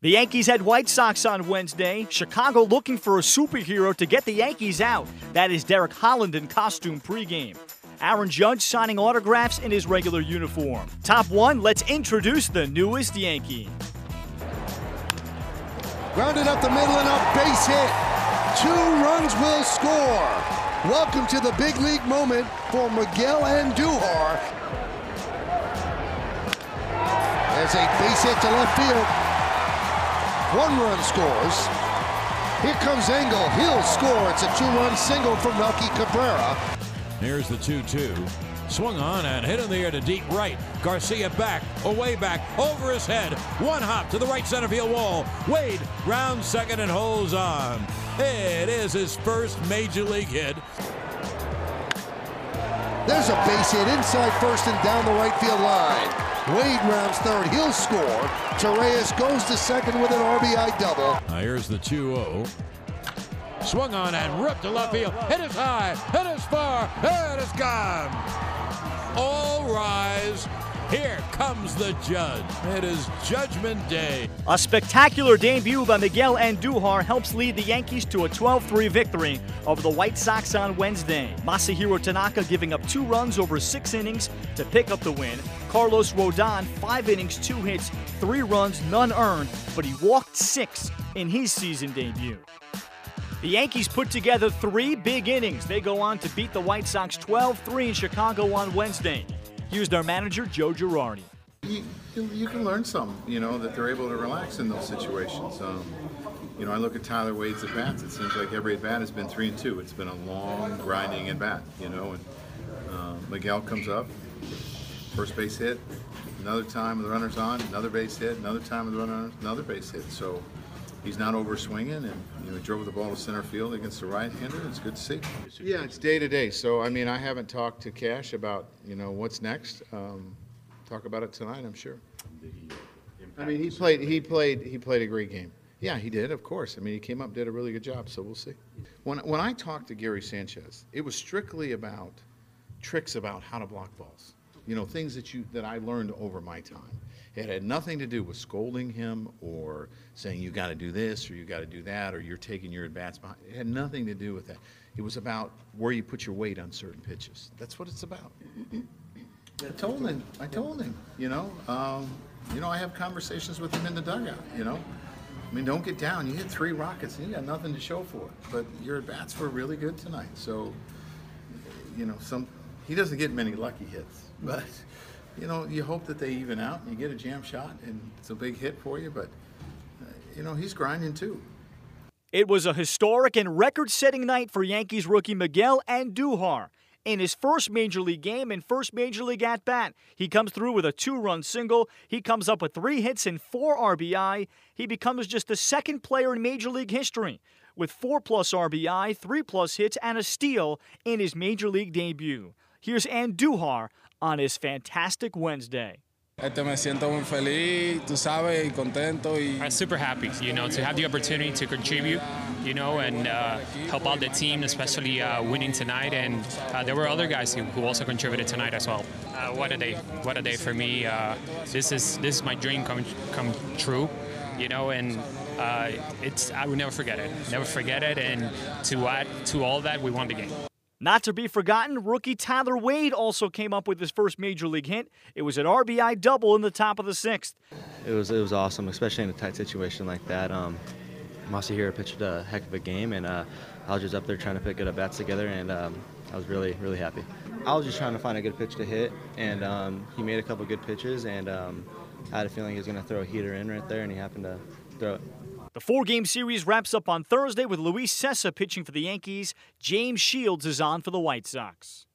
The Yankees had White Sox on Wednesday. Chicago looking for a superhero to get the Yankees out. That is Derek Holland in costume pregame. Aaron Judge signing autographs in his regular uniform. Top one, let's introduce the newest Yankee. Grounded up the middle and a base hit. Two runs will score. Welcome to the big league moment for Miguel Andujar. There's a base hit to left field. One run scores. Here comes Engel. He'll score. It's a two-run single from Melky Cabrera. Here's the 2-2. Swung on and hit in the air to deep right. Garcia back, away back, over his head. One hop to the right center field wall. Wade round second and holds on. It is his first major league hit. There's a base hit inside first and down the right field line. Wade rounds third. He'll score. Torreyes goes to second with an RBI double. Now here's the 2-0. Swung on and ripped to left field. Hit is high. Hit is far. It is gone. All rise. Here comes the judge. It is Judgment Day. A spectacular debut by Miguel Andujar helps lead the Yankees to a 12-3 victory over the White Sox on Wednesday. Masahiro Tanaka giving up two runs over six innings to pick up the win. Carlos Rodon, five innings, two hits, three runs, none earned, but he walked six in his season debut. The Yankees put together three big innings. They go on to beat the White Sox 12 3 in Chicago on Wednesday. Here's their manager, Joe Girardi. You, you, can learn some, you know, that they're able to relax in those situations. Um, you know, I look at Tyler Wade's at bats. It seems like every at bat has been three and two. It's been a long, grinding at bat, you know. And uh, Miguel comes up, first base hit, another time with the runner's on, another base hit, another time with the runners, on another base hit. So he's not over swinging, and you know, he drove the ball to center field against the right-hander. It's good to see. Yeah, it's day to day. So I mean, I haven't talked to Cash about you know what's next. Um, talk about it tonight, I'm sure. I mean, he played. He played. He played a great game. Yeah, he did. Of course. I mean, he came up, did a really good job. So we'll see. When when I talked to Gary Sanchez, it was strictly about tricks about how to block balls. You know, things that you that I learned over my time. It had nothing to do with scolding him or saying you got to do this or you got to do that or you're taking your advance behind. It had nothing to do with that. It was about where you put your weight on certain pitches. That's what it's about. I told him. I told him. You know. Um, you know, I have conversations with him in the dugout. You know. I mean, don't get down. You hit three rockets and you got nothing to show for it. But your at bats were really good tonight. So, you know, some he doesn't get many lucky hits, but you know, you hope that they even out and you get a jam shot and it's a big hit for you, but, uh, you know, he's grinding too. It was a historic and record setting night for Yankees rookie Miguel Andujar. In his first major league game and first major league at bat, he comes through with a two run single. He comes up with three hits and four RBI. He becomes just the second player in major league history with four plus RBI, three plus hits, and a steal in his major league debut. Here's Andujar on his fantastic Wednesday. Este me siento muy feliz, tú sabes, y contento. Y... I'm super happy, you know, to have the opportunity to contribute, you know, and uh, help out the team, especially uh, winning tonight. And uh, there were other guys who, who also contributed tonight as well. Uh, what a day! What a day for me. Uh, this is this is my dream come come true, you know, and uh, it's I will never forget it. Never forget it. And to add to all that, we won the game. Not to be forgotten, rookie Tyler Wade also came up with his first major league hit. It was an RBI double in the top of the sixth. It was it was awesome, especially in a tight situation like that. Um, Masahiro pitched a heck of a game, and uh, I was just up there trying to put good at bats together, and um, I was really really happy. I was just trying to find a good pitch to hit, and um, he made a couple good pitches, and um, I had a feeling he was going to throw a heater in right there, and he happened to throw it. The four game series wraps up on Thursday with Luis Cessa pitching for the Yankees. James Shields is on for the White Sox.